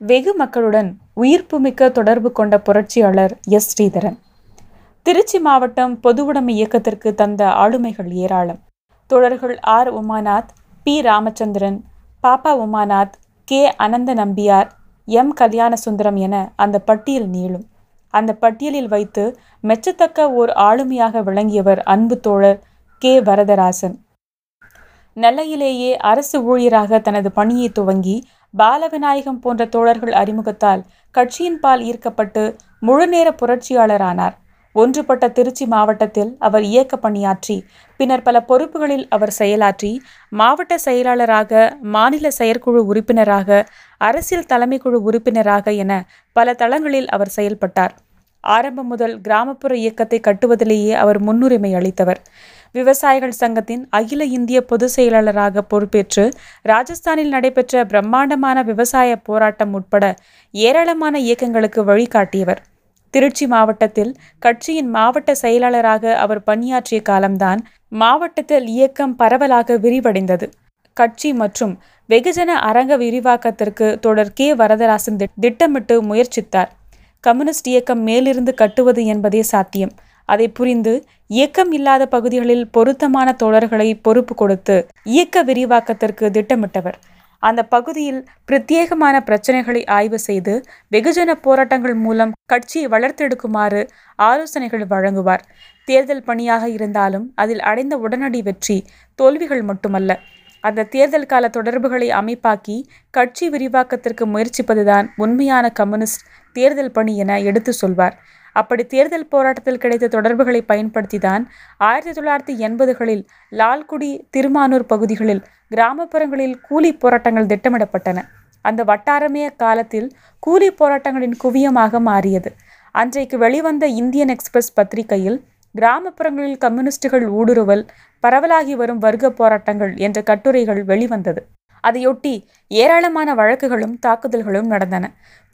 வெகு மக்களுடன் உயிர்ப்புமிக்க தொடர்பு கொண்ட புரட்சியாளர் எஸ். ஸ்ரீதரன். திருச்சி மாவட்டம் பொதுவுடைமை இயக்கத்திற்கு தந்த ஆளுமைகள் ஏராளம். தோழர்கள் R. Umanath P. Ramachandran Pappa Umanath K. Anantha Nambiar M. Kalyanasundaram என அந்த பட்டியல் நீளும். அந்த பட்டியலில் வைத்து மெச்சத்தக்க ஓர் ஆளுமையாக விளங்கியவர் அன்பு தோழர் கே. வரதராசன். நெல்லையிலேயே அரசு ஊழியராக தனது பணியை துவங்கி பாலவிநாயகம் போன்ற தோழர்கள் அறிமுகத்தால் கட்சியின் பால் ஈர்க்கப்பட்டு முழுநேர புரட்சியாளரானார். ஒன்றுபட்ட திருச்சி மாவட்டத்தில் அவர் இயக்க பணியாற்றி பின்னர் பல பொறுப்புகளில் அவர் செயலாற்றி மாவட்ட செயலாளராக மாநில செயற்குழு உறுப்பினராக அரசியல் தலைமைக்குழு உறுப்பினராக என பல தளங்களில் அவர் செயல்பட்டார். ஆரம்பம் முதல் கிராமப்புற இயக்கத்தை கட்டுவதிலேயே அவர் முன்னுரிமை அளித்தவர். விவசாயிகள் சங்கத்தின் அகில இந்திய பொதுச் செயலாளராக பொறுப்பேற்று ராஜஸ்தானில் நடைபெற்ற பிரம்மாண்டமான விவசாய போராட்டம் உட்பட ஏராளமான இயக்கங்களுக்கு வழிகாட்டியவர். திருச்சி மாவட்டத்தில் கட்சியின் மாவட்ட செயலாளராக அவர் பணியாற்றிய காலம்தான் மாவட்டத்தில் இயக்கம் பரவலாக விரிவடைந்தது. கட்சி மற்றும் வெகுஜன அரங்க விரிவாக்கத்திற்கு தொடர் கே. வரதராசன் திட்டமிட்டு முயற்சித்தார். கம்யூனிஸ்ட் இயக்கம் மேலிருந்து கட்டுவது என்பதே சாத்தியம். அதை புரிந்து இயக்கம் இல்லாத பகுதிகளில் பொருத்தமான தோழர்களை பொறுப்பு கொடுத்து இயக்க விரிவாக்கத்திற்கு திட்டமிட்டவர். அந்த பகுதியில் பிரத்யேகமான பிரச்சனைகளை ஆய்வு செய்து வெகுஜன போராட்டங்கள் மூலம் கட்சியை வளர்த்தெடுக்குமாறு ஆலோசனைகள் வழங்குவார். தேர்தல் பணியாக இருந்தாலும் அதில் அடைந்த உடனடி வெற்றி தோல்விகள் மட்டுமல்ல. அந்த தேர்தல் கால தொடர்புகளை அமைப்பாக்கி கட்சி விரிவாக்கத்திற்கு முயற்சிப்பதுதான் உண்மையான கம்யூனிஸ்ட் தேர்தல் பணி என எடுத்து சொல்வார். அப்படி தேர்தல் போராட்டத்தில் கிடைத்த தொடர்புகளை பயன்படுத்திதான் ஆயிரத்தி தொள்ளாயிரத்தி எண்பதுகளில் லால்குடி திருமானூர் பகுதிகளில் கிராமப்புறங்களில் கூலி போராட்டங்கள் திட்டமிடப்பட்டன. அந்த வட்டாரமே காலத்தில் கூலி போராட்டங்களின் குவியமாக மாறியது. அன்றைக்கு வெளிவந்த இந்தியன் எக்ஸ்பிரஸ் பத்திரிகையில் கிராமப்புறங்களில் கம்யூனிஸ்டுகள் ஊடுருவல் பரவலாகி வரும் வர்க்க போராட்டங்கள் என்ற கட்டுரைகள் வெளிவந்தது. அதையொட்டி ஏராளமான வழக்குகளும் தாக்குதல்களும் நடந்தன.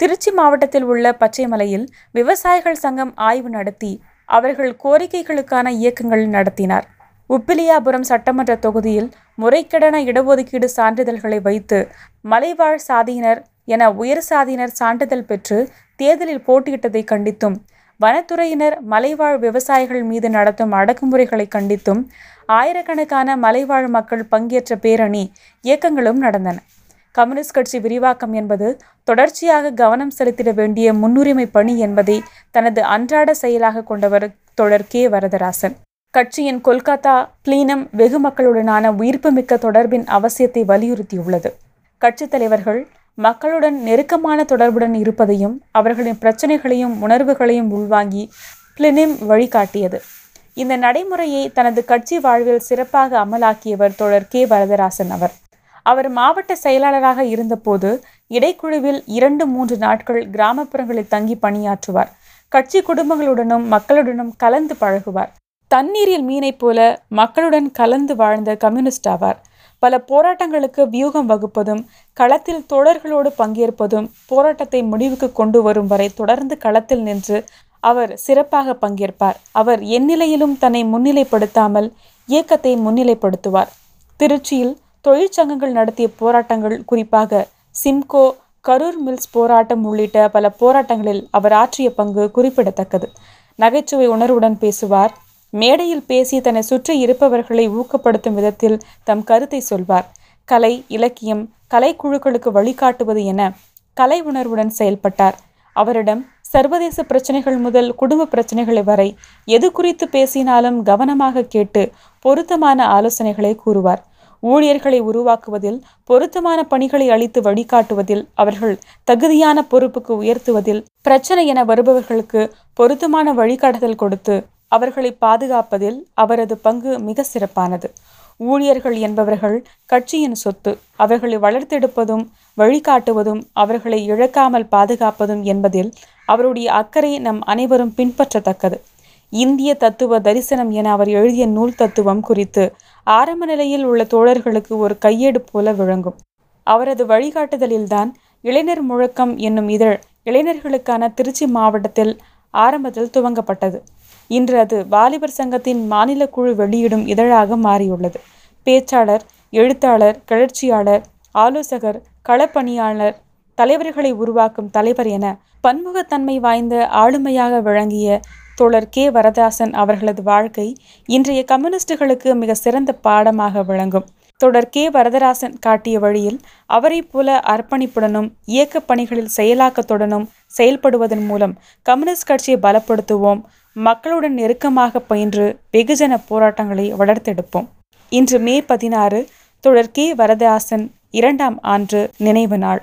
திருச்சி மாவட்டத்தில் உள்ள பச்சைமலையில் விவசாயிகள் சங்கம் ஆய்வு நடத்தி அவர்கள் கோரிக்கைகளுக்கான இயக்கங்கள் நடத்தினார். உப்பிலியாபுரம் சட்டமன்ற தொகுதியில் முறைகெடன இடஒதுக்கீடு சான்றிதழ்களை வைத்து மலைவாழ் சாதியினர் என உயர் சாதியினர் சான்றிதழ் பெற்று தேர்தலில் போட்டியிட்டதை கண்டித்தும் வனத்துறையினர் மலைவாழ் விவசாயிகள் மீது நடத்தும் அடக்குமுறைகளை கண்டித்தும் ஆயிரக்கணக்கான மலைவாழ் மக்கள் பங்கேற்ற பேரணி இயக்கங்களும் நடந்தன. கம்யூனிஸ்ட் கட்சி விரிவாக்கம் என்பது தொடர்ச்சியாக கவனம் செலுத்திட வேண்டிய முன்னுரிமை பணி என்பதை தனது அன்றாட செயலாக கொண்டவர் தொடர் கே. வரதராசன். கட்சியின் கொல்கத்தா பிளீனம் வெகு மக்களுடனான உயிர்ப்புமிக்க தொடர்பின் அவசியத்தை வலியுறுத்தியுள்ளது. கட்சித் தலைவர்கள் மக்களுடன் நெருக்கமான தொடர்புடன் இருப்பதையும் அவர்களின் பிரச்சனைகளையும் உணர்வுகளையும் உள்வாங்கி பிளினிம் வழிகாட்டியது. இந்த நடைமுறையை தனது கட்சி வாழ்வில் சிறப்பாக அமலாக்கியவர் தோழர் கே. வரதராசன் அவர். அவர் மாவட்ட செயலாளராக இருந்தபோது இடைக்குழுவில் இரண்டு மூன்று நாட்கள் கிராமப்புறங்களில் தங்கி பணியாற்றுவார். கட்சி குடும்பங்களுடனும் மக்களுடனும் கலந்து பழகுவார். தண்ணீரில் மீனைப் போல மக்களுடன் கலந்து வாழ்ந்த கம்யூனிஸ்ட் ஆவார். பல போராட்டங்களுக்கு வியூகம் வகுப்பதும் களத்தில் தோழர்களோடு பங்கேற்பதும் போராட்டத்தை முடிவுக்கு கொண்டு வரும் வரை தொடர்ந்து களத்தில் நின்று அவர் சிறப்பாக பங்கேற்பார். அவர் எந்நிலையிலும் தன்னை முன்னிலைப்படுத்தாமல் இயக்கத்தை முன்னிலைப்படுத்துவார். திருச்சியில் தொழிற்சங்கங்கள் நடத்திய போராட்டங்கள் குறிப்பாக சிம்கோ கரூர் மில்ஸ் போராட்டம் உள்ளிட்ட பல போராட்டங்களில் அவர் ஆற்றிய பங்கு குறிப்பிடத்தக்கது. நகைச்சுவை உணர்வுடன் பேசுவார். மேடையில் பேசி தன்னை சுற்றி இருப்பவர்களை ஊக்கப்படுத்தும் விதத்தில் தம் கருத்தை சொல்வார். கலை இலக்கியம் கலைக்குழுக்களுக்கு வழிகாட்டுவது என கலை உணர்வுடன் செயல்பட்டார். அவரிடம் சர்வதேச பிரச்சனைகள் முதல் குடும்ப பிரச்சனைகளை வரை எது குறித்து பேசினாலும் கவனமாக கேட்டு பொருத்தமான ஆலோசனைகளை கூறுவார். ஊழியர்களை உருவாக்குவதில் பொருத்தமான பணிகளை அளித்து வழிகாட்டுவதில் அவர்கள் தகுதியான பொறுப்புக்கு உயர்த்துவதில் பிரச்சனை என வருபவர்களுக்கு பொருத்தமான வழிகாட்டுதல் கொடுத்து அவர்களை பாதுகாப்பதில் அவரது பங்கு மிக சிறப்பானது. ஊழியர்கள் என்பவர்கள் கட்சியின் சொத்து அவர்களை வளர்த்தெடுப்பதும் வழிகாட்டுவதும் அவர்களை இழக்காமல் பாதுகாப்பதும் என்பதில் அவருடைய அக்கறை நம் அனைவரும் பின்பற்றத்தக்கது. இந்திய தத்துவ தரிசனம் என அவர் எழுதிய நூல் தத்துவம் குறித்து ஆரம்ப நிலையில் உள்ள தோழர்களுக்கு ஒரு கையேடு போல விளங்கும். அவரது வழிகாட்டுதலில்தான் இளைஞர் முழக்கம் என்னும் இதழ் இளைஞர்களுக்கான திருச்சி மாவட்டத்தில் ஆரம்பத்தில் துவங்கப்பட்டது. இன்று அது வாலிபர் சங்கத்தின் மாநில குழு வெளியிடும் இதழாக மாறியுள்ளது. பேச்சாளர் எழுத்தாளர் கிளர்ச்சியாளர் ஆலோசகர் களப்பணியாளர் தலைவர்களை உருவாக்கும் தலைவர் என பன்முகத்தன்மை வாய்ந்த ஆளுமையாக விளங்கிய தோழர் கே. வரதாசன் அவர்களது வாழ்க்கை இன்றைய கம்யூனிஸ்டுகளுக்கு மிக சிறந்த பாடமாக விளங்கும். தொடர் கே. வரதராசன் காட்டிய வழியில் அவரைப் போல அர்ப்பணிப்புடனும் இயக்கப் பணிகளில் செயலாக்கத்துடனும் செயல்படுவதன் மூலம் கம்யூனிஸ்ட் கட்சியை பலப்படுத்துவோம் மக்களுடன் நெருக்கமாக பயின்று வெகுஜன போராட்டங்களை வளர்த்தெடுப்போம். இன்று மே பதினாறு தொடர் கே. வரதாசன் இரண்டாம் ஆண்டு நினைவு நாள்.